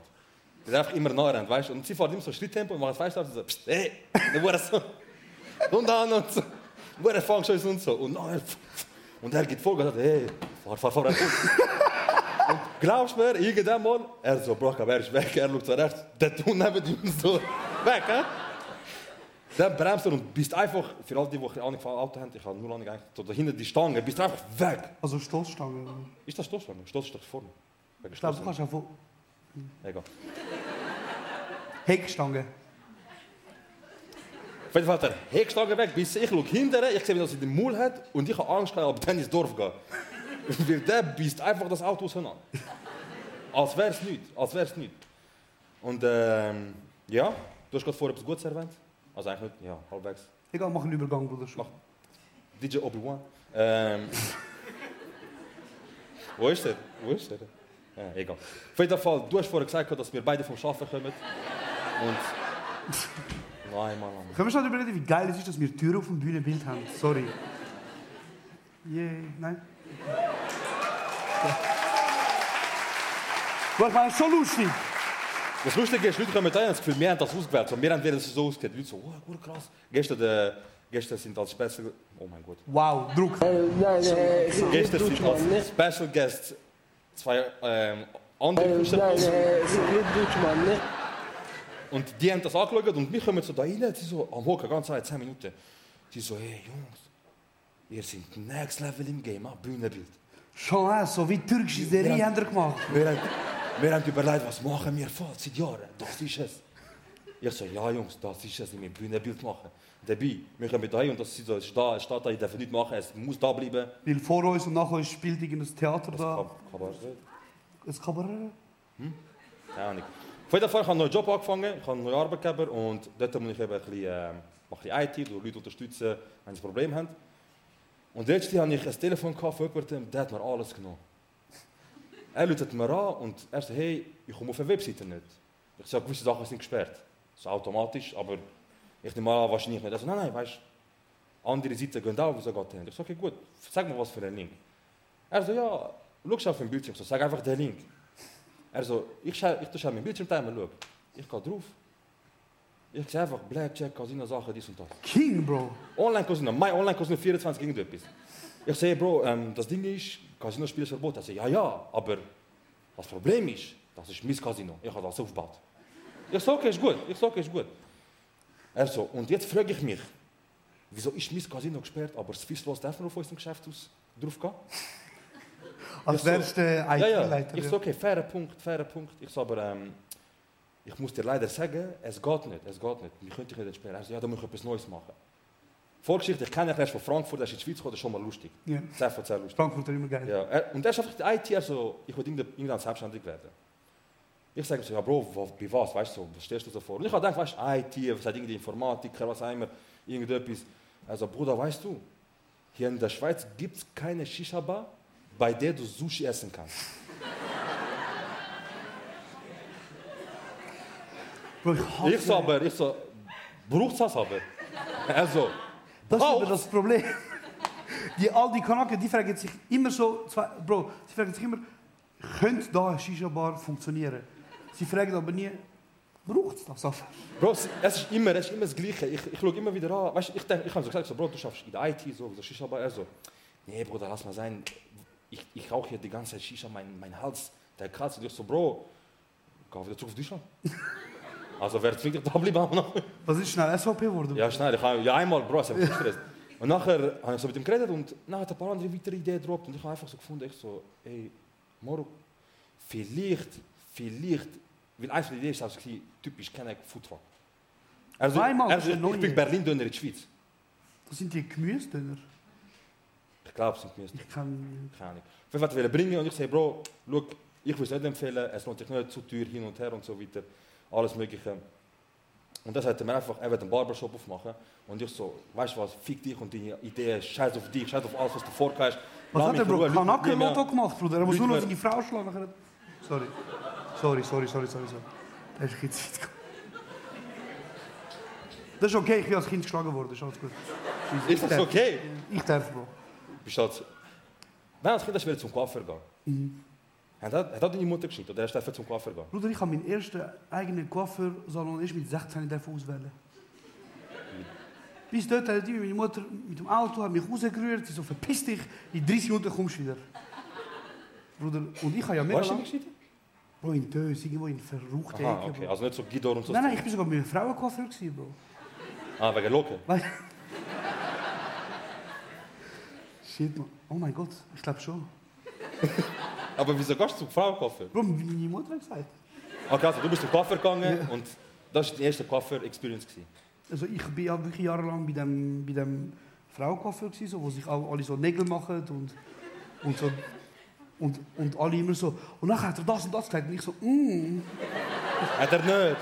Der ist einfach immer nah rennt, weißt du? Und sie fahren immer so Schritttempo und machen zwei Starts und so, pst, hey, dann wurde so, und dann und so, wurde fängt schon und so. Und nachher, und er geht vor und sagt, hey, fahr, fahr, fahr, fahr. Und glaubst du mir, irgendwann mal, er so, Bro, aber er ist weg, er so rechts, der Hund neben ihm so, weg, hä? Dann bremst du und bist einfach, für all die, die Ahnung von Auto haben, ich habe nur Ahnung, eigentlich, so dahinter die Stange, bist du einfach weg. Also Stoßstange. Ist das Stoßstange? Stoß ist doch vorne. Ich glaube, du kannst auch von Egal. Heckstange. Auf jeden Fall er Heckstange weg, bis ich schaue hinterher, ich sehe, er sie den Maul hat und ich habe Angst, ob dann ins Dorf gehen. Weil der bist einfach das Auto auseinander. Als wäre es nicht, als wäre es nicht. Und ähm, ja, du hast gerade vorher etwas Gutes erwähnt. Also eigentlich nicht, ja, halbwegs. Egal, mach einen Übergang, Bruder. Mach. DJ Obi-Wan. Ähm, wo ist der? Wo ist der? Ja, egal. Auf jeden Fall, du hast vorher gesagt, dass wir beide vom Schaffen kommen. Und. Nein, Mann, Mann. Können wir schon überlegen, wie geil es ist, dass wir Türen auf dem Bühnenbild haben? Sorry. Yeah, nein? Es ist schon lustig. Das Lustige ist, Leute kommen da und haben das Gefühl, wir haben das ausgewählt. So, wir haben wieder so ausgewählt. Die Leute so, oh, gut, krass. Gestern, äh, gestern sind als Special... Oh mein Gott. Wow, Druck. Nein, äh, Gestern sind als nicht? Special Guests zwei ähm, andere Nein, Künstler. äh, ich Deutsch, Mann, nicht? Und die haben das angeschaut und wir kommen so da rein, sie so am Hocken, ganz Zeit, 10 Minuten. Die so, hey Jungs, ihr seid next level im Game, ah, Bühnenbild. Schon, äh, so wie türkische Serie Ja. haben wir gemacht. Wir haben, wir haben überlegt, was machen wir vor seit Jahren, das ist es. Ich so, ja Jungs, das ist es, ich will Bühnenbild machen. Dabei, wir kommen da hin und das ist so, es steht da, es steht da, ich darf nicht machen, es muss da bleiben. Weil vor uns und nach uns spielt irgendein Theater Das da. man Ein Kabarett. Keine Ahnung. Auf jeden Fall, ich habe einen neuen Job angefangen, ich habe einen neuen Arbeitgeber und dort muss ich eben ein bisschen, äh, mache ich IT, durch Leute unterstützen, wenn sie ein Problem haben. Und letztes Jahr hatte ich ein Telefon von jemandem, der hat mir alles genommen. Er läutet mir an und er sagt, hey, ich komme auf eine Webseite nicht. Ich sage, gewisse Sachen sind gesperrt. So automatisch, aber ich nehme an, wahrscheinlich nicht. Er sagt, nein, nein, weißt du, andere Seiten gehen auch, wieso geht der? Ich sage, okay, gut, sag mir was für einen Link. Er sagt, ja, schau auf den Bildschirm, ich so, sag einfach den Link. Er so, ich schaue, ich schaue meinen Bildschirmtimer, schau. Ich gehe drauf. Ich sehe einfach Blackjack, Casino, Sachen, dies und das. King, Bro. Online-Casino, mein Online-Casino 24 irgendetwas. Ich sehe, Bro, ähm, das Ding ist, Casino-Spiel ist verboten. Er sagt, ja, ja, aber das Problem ist, das ist mein Casino. Ich habe das aufgebaut. Ich sage, okay, ist gut. Ich sage, okay, ist gut. Er so, und jetzt frage ich mich, wieso ist mein Casino gesperrt, aber Swisslos darf man auf unserem Geschäft aus drauf gehen? Als wärst du der Ja, ja. IT-Leiter. Ich so, okay, fairer Punkt, fairer Punkt. Ich so, aber ähm, ich muss dir leider sagen, es geht nicht, es geht nicht. Wir können dich nicht entsperren. Er so, ja, dann muss ich etwas Neues machen. Vorgeschichte, ich kenne ihn erst von Frankfurt, er ist in die Schweiz gekommen, das ist schon mal lustig. Ja. Sehr, sehr lustig. Frankfurt ist immer geil. Ja, er, und er ist einfach die IT, also ich will irgendwann selbstständig werden. Ich sage so, ja Bro, wo, bei was, weißt du, was stellst du so vor? Und ich habe gedacht, weißt du, IT, was hat irgendwie Informatiker, was auch immer, irgendetwas. Also Bruder, weißt du, hier in der Schweiz gibt es keine Shisha-Bar, bei der du Sushi essen kannst. Bro, ich Ich so aber, ich so, braucht das aber? Also, Das ist aber das Problem. Die, all die Kanaken, die fragen sich immer so, zwei, Bro, sie fragen sich immer, könnte da eine Shisha-Bar funktionieren? Sie fragen aber nie, braucht es das einfach? Bro, es ist immer, es ist immer das Gleiche. Ich, ich schaue immer wieder an. Weißt, ich denk, ich habe so gesagt, so, Bro, du schaffst in der IT so, so Shisha Bar. Er so, nee, Bruder, lass mal sein. Ich, ich rauche hier die ganze Zeit Shisha, mein, mein Hals, der kratzt. Und ich so, Bro, geh wieder zurück auf Deutschland. Also, wer zwingt dich da noch? Was ist schnell SVP geworden? ja, schnell. Ich habe, ja, einmal, Bro, es hat mich gestresst. Und nachher habe ich so mit ihm geredet und nachher hat er ein paar andere weitere Ideen gedroppt. Und ich habe einfach so gefunden, ich so, ey, Moro, vielleicht, vielleicht, weil den Ideen ist, also, typisch, keine Foodtruck. Also, Zweimal, also ich, eine ich bin. Berlin-Döner in der Schweiz. Das sind die Gemüsedöner. Ich glaube, es sind mir Ich kann... keine Ahnung. Auf jeden Fall bringen und ich sage, Bro, schau, ich will es nicht empfehlen, es lohnt sich nicht zu teuer hin und her und so weiter, alles Mögliche. Und das er mir einfach, er will einen Barbershop aufmachen. Und ich so, weißt du was, fick dich und deine Ideen, scheiß auf dich, scheiß auf alles, was du vorgehst. Was hat mich er, Bro? Kanake-Lotto mehr. gemacht, Bruder. Er muss nur noch seine Frau schlagen. Sorry. Sorry, sorry, sorry, sorry, sorry. Das ist weit gegangen. Das ist okay, ich bin als Kind geschlagen worden, ist alles gut. Ist das okay? Ich darf, Bro. Bist du als... Als Kind hast du wieder zum Coiffeur gehen. Mhm. Hat das, hat das deine Mutter geschickt oder hast du einfach zum Coiffeur gehen? Bruder, ich habe meinen ersten eigenen Coiffeursalon erst mit 16 dürfen auswählen. Bis dort hat die meine Mutter mit dem Auto hat mich rausgerührt, sie so verpiss dich, in 30 Minuten kommst du wieder. Bruder, und ich habe ja mega hast du geschickt? Bro, in Dös, irgendwo in verruchten Aha, Ecke, okay. Also nicht so Guido und so. Nein, nein, ich bin sogar mit einem Frauencoiffeur gewesen, Bro. Ah, wegen Locken. Shit, man. Oh mein Gott, ich glaube schon. Aber wieso gehst du zum Frauenkoffer? Bro, wie meine Mutter hat gesagt. Okay, also du bist zum Coiffeur gegangen und das war die erste Coiffeur-Experience. gewesen. Also ich bin ja wirklich jahrelang bei dem, bei dem Frauencoiffeur gewesen, so, wo sich alle so Nägel machen und, und so. Und, und alle immer so. Und dann hat er das und das gesagt. Und ich so, mm. Hat er nicht?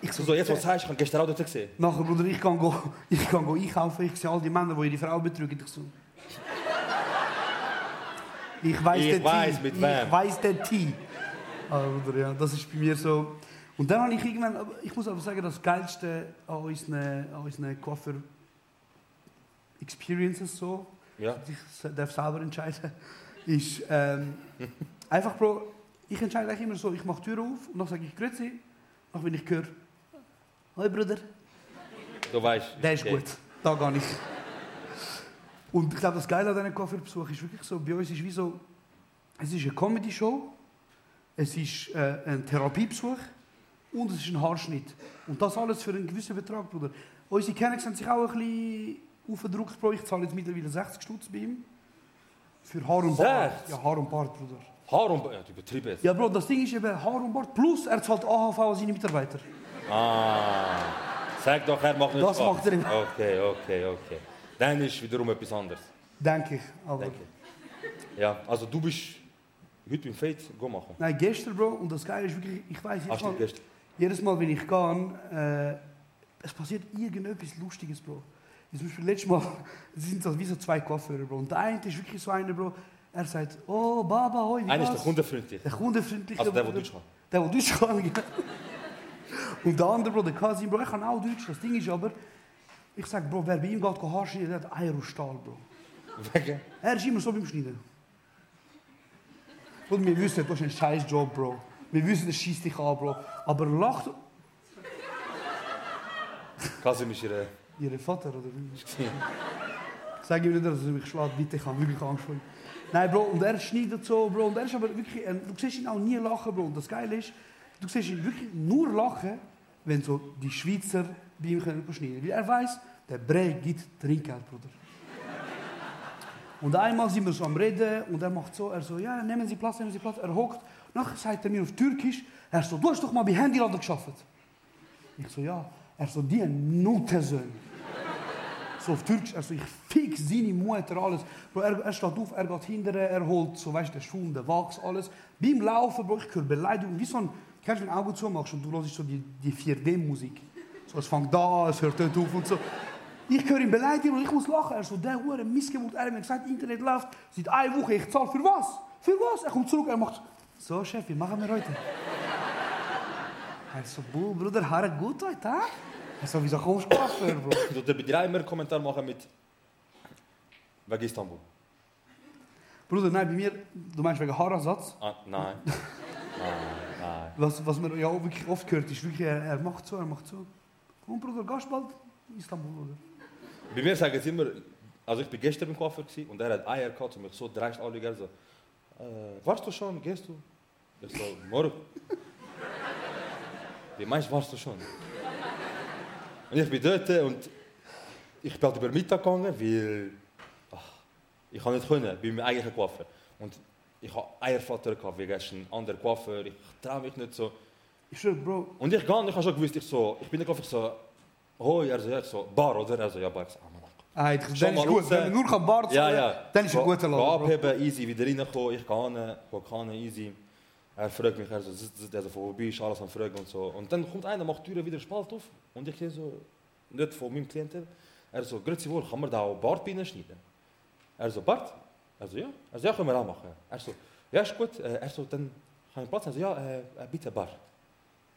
Ich So, so jetzt, was sagst, ich habe gestern auch dort gesehen. Nachher, Bruder, ich kann, go, ich kann go einkaufen. Ich sehe all die Männer, die ihre Frau betrügen. Ich so. Ich weiß den weiss, Tee. Ich wem. weiß den Tee. Bruder, ja, das ist bei mir so. Und dann habe ich irgendwann, ich muss aber sagen, das Geilste an unseren, an unseren Coiffeur-Experiences so, Ja. ich darf selber entscheiden, ist ähm, einfach, Bro, ich entscheide eigentlich immer so, ich mache die Tür auf und dann sage ich Grüezi, dann wenn ich höre, Hoi Bruder, Du weißt. der ist okay. gut, da gehe ich. Und ich glaube, das Geile an diesem Coiffeurbesuch ist wirklich so, bei uns ist wie so, es ist eine Comedy-Show, es ist äh, ein Therapiebesuch und es ist ein Haarschnitt. Und das alles für einen gewissen Betrag, Bruder. Unsere Kenner haben sich auch ein bisschen aufgedruckt, Bro. Ich zahle jetzt mittlerweile 60 Stutz bei ihm. Für Haar und Bart. 60? Ja, Haar und Bart, Bruder. Haar und... Ja, du übertrieben jetzt. Ja, Bro, das Ding ist eben Haar und Bart plus er zahlt AHV an seine Mitarbeiter. Ah. Sag doch, er macht nicht Das Spaß. macht er immer. Okay, okay, okay. Dann ist wiederum etwas anderes. Denke ich. Aber Denke ich. Ja, also du bist heute beim Fate go machen. Nein, gestern, Bro, und das Geile ist wirklich, ich weiß jedes du Mal, jedes Mal, wenn ich gehe, äh, es passiert irgendetwas Lustiges, Bro. Zum Beispiel letztes Mal, es sind so wie so zwei Coiffeure, Bro. Und der eine ist wirklich so einer, Bro, er sagt, oh, Baba, hoi, wie Einer ist der geht's? kundenfreundlich. Der kundenfreundliche Also der, der. Deutsch kann. Der, der Deutsch kann, genau. Und der andere, Bro, der Kasim, Bro, ich kann auch Deutsch. Das Ding ist aber, ich sag, Bro, wer bei ihm geht, Haar schneiden, der hat Eier aus Stahl, Bro. Wegen? Er ist immer so beim Schneiden. Und wir wissen, du hast einen scheiß Job, Bro. Wir wissen, es schießt dich an, Bro. Aber lacht Kasim ist ihre... Ihr Vater, oder wie? Sag ihm nicht, dass er mich schlägt, bitte, ich habe wirklich Angst vor ihm. Nein, Bro, und er schneidet so, Bro, und er ist aber wirklich, du siehst ihn auch nie lachen, Bro. Und das Geile ist, du siehst ihn wirklich nur lachen, wenn so die Schweizer bei ihm können schneiden. Weil er weiß, der Brei gibt Trinkgeld, Bruder. Und einmal sind wir so am Reden und er macht so, er so, ja, nehmen Sie Platz, nehmen Sie Platz. Er hockt, nachher sagt er mir auf Türkisch, er so, du hast doch mal bei Handyladen geschafft. Ich so, ja. Er so, die Nutensöhne. So auf Türkisch, also ich fick seine Mutter, alles. Bro, er, er steht auf, er geht hinterher, er holt so, weißt du, den Schuh, den Wachs, alles. Beim Laufen, Bro, ich höre Beleidigung, wie so ein, kennst du, wenn du Augen zumachst und du hörst so die, die 4D-Musik. So, es fängt da an, es hört dort auf und so. Ich höre ihn beleidigen und ich muss lachen. Er so, der Hure Missgeburt, er hat mir gesagt, Internet läuft seit einer Woche, ich zahle für was? Für was? Er kommt zurück, er macht, so Chef, wie machen wir heute? Er so, Buh, Bruder, Haare gut heute, ha? Er so, wieso kommst du Coiffeur, Bro? Du dir immer einen Kommentar machen mit... Wegen Istanbul. Bruder, nein, bei mir, du meinst wegen Haaransatz? Ah, nein. nein, nein. Was, was man ja auch wirklich oft hört, ist wirklich, er, er macht so, er macht so. Und Bruder, gehst bald Istanbul, oder? Bei mir sagen sie immer... Also ich bin gestern Coiffeur gewesen und er hat Eier gehabt und mich so dreist anlegen. So, äh, warst du schon? Gehst du? Ich so, morgen. Wie meinst warst du schon? Und ich bin dort und ich bin halt über Mittag gegangen, weil ach, ich kann nicht können, bei meinem eigenen Coiffeur. Und ich habe Eiervater gehabt, wegen ist ein anderer Coiffeur, ich traue mich nicht so. Ich schwör, Bro, Und ich gehe und ich habe schon gewusst, ich so, ich bin nicht er ja, ich so, Mann. ah, ich, Schon dann ist mal gut. raus. Wenn er nur kann Bart Ja, zahlen, ja. dann ist ein Ge- guter Laden, Bro. Abheben, easy. Er fragt mich, er so, sitzt, sitzt er so vorbei, ist alles am Fragen und so. Und dann kommt einer, macht die Tür wieder Spalt auf und ich sehe so, nicht von meinem Klienten, er so, grüezi wohl, kann man da auch Bartbeine schneiden? Er so, Bart? Er so, ja. Er so, ja, können wir auch machen. Er so, ja, ist gut. Äh, Er so, dann kann ich Platz? Er so, ja, äh, äh, bitte Bar.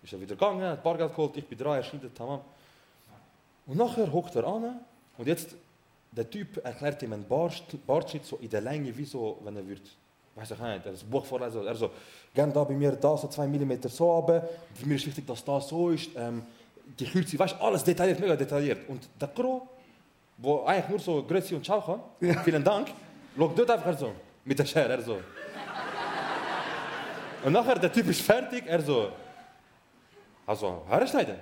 Ist er wieder gegangen, hat Bargeld geholt, ich bin dran, er schneidet, tamam. Und nachher hockt er an und jetzt, der Typ erklärt ihm einen Bart, Bartschnitt so in der Länge, wie so, wenn er wird, weiß ich nicht, er das Buch vorlesen, er so, gern da bei mir da so zwei Millimeter so runter, für mich ist wichtig, dass das so ist, ähm, die Kürze, weißt alles detailliert, mega detailliert. Und der Kro, wo eigentlich nur so Grüezi und Ciao kann, vielen Dank, schaut dort einfach so, mit der Schere, er so. Und nachher, der Typ ist fertig, er so, also, Haare schneiden.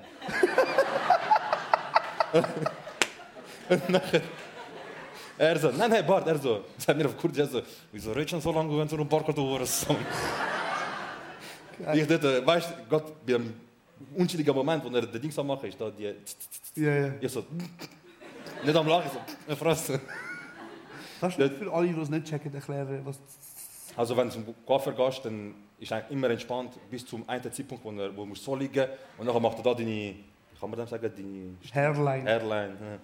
Und nachher, er so, nein, nein, Bart, er so, sagt mir auf Kurdisch, er so, wieso redest du so lange, wenn du um Bart hast? Ich dachte, weißt du, Gott, beim unschuldigen Moment, wo er den Ding so macht, ist da die, Ja, ja. ich so, nicht am Lachen, so, Fresse. Kannst du für alle, die es nicht checken, erklären, was... Also wenn du zum Koffer gehst, dann ist eigentlich immer entspannt bis zum einen Zeitpunkt, wo, er, wo du so liegen und dann macht er da deine, kann man dem sagen, deine Hairline. Airline. Ja.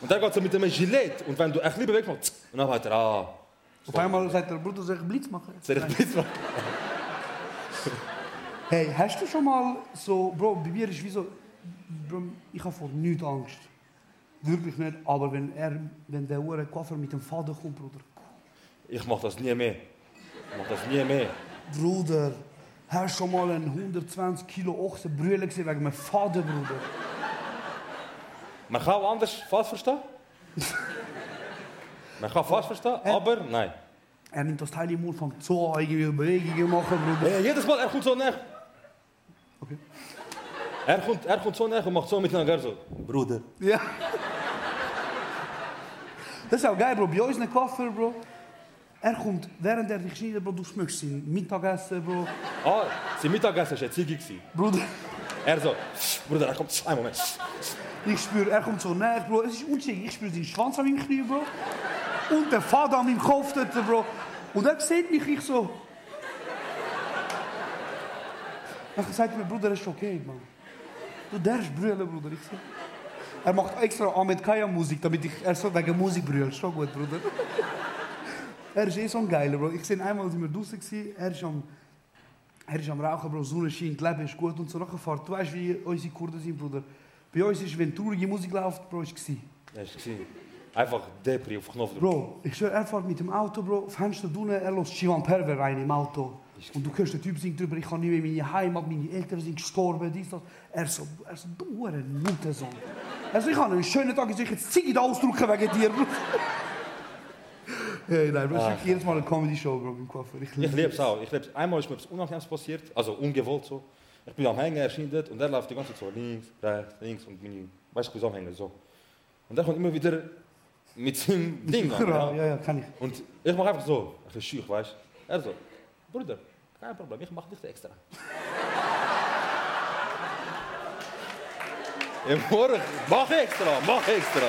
Und dann geht er mit einem Gilet und wenn du ein bisschen bewegst, macht und dann hat er, ah, Auf einmal sagt der Bruder, soll ich Blitz machen? soll ich Blitz machen? Hey, hast du schon mal so... Bro, bei mir ist wie so... Bro, ich habe vor nichts Angst. Wirklich nicht. Aber wenn, er, wenn der Uhr Koffer mit dem Vater kommt, Bruder... Ich mach das nie mehr. Ich mach das nie mehr. Bruder, hast du schon mal einen 120 Kilo Ochsen brüllen gesehen wegen meinem Vater, Bruder? Man kann auch anders falsch verstehen. Man kann falsch verstehen, aber nein. Er nimmt das Teil im Mund, an, irgendwie Bewegungen machen, Bruder. Äh, jedes Mal, er kommt so näher. Okay. Er kommt, er kommt so näher und macht so miteinander so. Bruder. Ja. Das ist auch geil, Bro. Bei uns in Koffer, Bro. Er kommt, während er dich schneidet, Bro, du schmückst ihn. Mittagessen, Bro. Ah, sein Mittagessen war eine Ziege. Bruder, Er so, Bruder, er kommt, ein Moment. ich spüre, er kommt so näher, Bro. Es ist unsicher. Ich spüre seinen Schwanz an meinem Knie, Bro. Und der Vater an meinem Kopf dort, Bro. Und er sieht mich, ich so. Dann sagt mir, Bruder, ist okay, Mann. Du darfst brüllen, Bruder. Ich so. Er macht extra Ahmed Kaya Musik, damit ich er so wegen Musik brülle. Schon gut, Bruder. Er ist eh so ein Geiler, Bro. Ich sehe einmal, sind wir draußen gewesen, er ist am, er ist am Rauchen, Bro. Sonne scheint, Leben ist gut und so fährt. Du weißt, wie unsere Kurden sind, Bruder. Bei uns ist, wenn traurige Musik läuft, Bro, ist gewesen. Ja, ist gesehen. Einfach Depri auf Knopf. Bro, ich schwör, er fährt mit dem Auto, Bro, Fenster drinnen, er lässt Shivan Perver rein im Auto. Und du hörst, der Typ singt drüber, ich kann nicht mehr meine Heimat, meine Eltern sind gestorben, dies, das. Er so, er so, du ein Muttersohn. Er so, ich habe einen schönen Tag, ich soll jetzt da ausdrücken wegen dir, Bro. Hey, nein, Bro, es ist wirklich jedes Mal eine Comedy-Show, Bro, im Koffer. Ich liebe es auch. Ich lieb's. Einmal ist mir etwas Unangenehmes passiert, also ungewollt so. Ich bin am Hängen, er schneidet und er läuft die ganze Zeit so links, rechts, links und meine, weißt du, ich bin so am Hängen, so. Und er kommt immer wieder mit seinem Ding an. Ja, Ja. ja, kann ich. Und ich mache einfach so, bisschen schüch, weißt du. Er so, Bruder, kein Problem, ich mache nicht extra. Ja, morgen, mach extra, mach extra.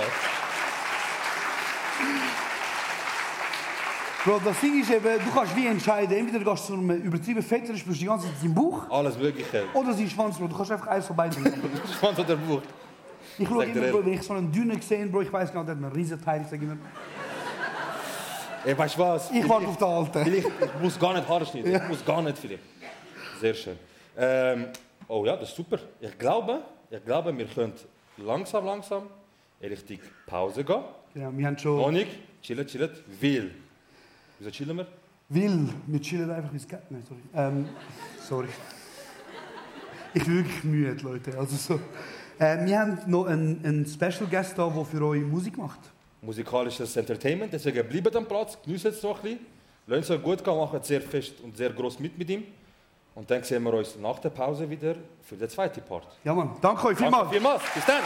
Bro, das Ding ist eben, du kannst wie entscheiden, entweder gehst du zu einem übertrieben Fetter, spürst die ganze Zeit seinen Bauch, Alles Mögliche. oder seinen Schwanz, Bro. Du kannst einfach eins von beiden machen. Schwanz oder Buch. Ich schaue immer, Bro, wenn ich so einen Dünnen sehe, Bro, ich weiß genau, der hat einen riesen Teil, ich sage immer, Ey, weißt du was? ich warte auf den Alten. Vielleicht, ich muss gar nicht Haare schneiden. Ich muss gar nicht vielleicht. Sehr schön. Ähm, oh ja, das ist super. Ich glaube, ich glaube, wir können langsam, langsam in Richtung Pause gehen. Ja, wir haben schon... Honig, chillen, chillen, will. Wieso chillen wir? Will, wir chillen einfach, wie es geht. Nein, sorry. Ähm, sorry. Ich bin wirklich müde, Leute. Also so. Äh, wir haben noch einen, einen Special Guest da, der für euch Musik macht. Musikalisches Entertainment, deswegen bleibt am Platz, genießt es noch ein bisschen. Lasst es euch gut gehen, macht sehr fest und sehr groß mit mit ihm. Und dann sehen wir uns nach der Pause wieder für den zweiten Part. Ja, Mann. Danke euch vielmals. Danke vielmals. Bis dann.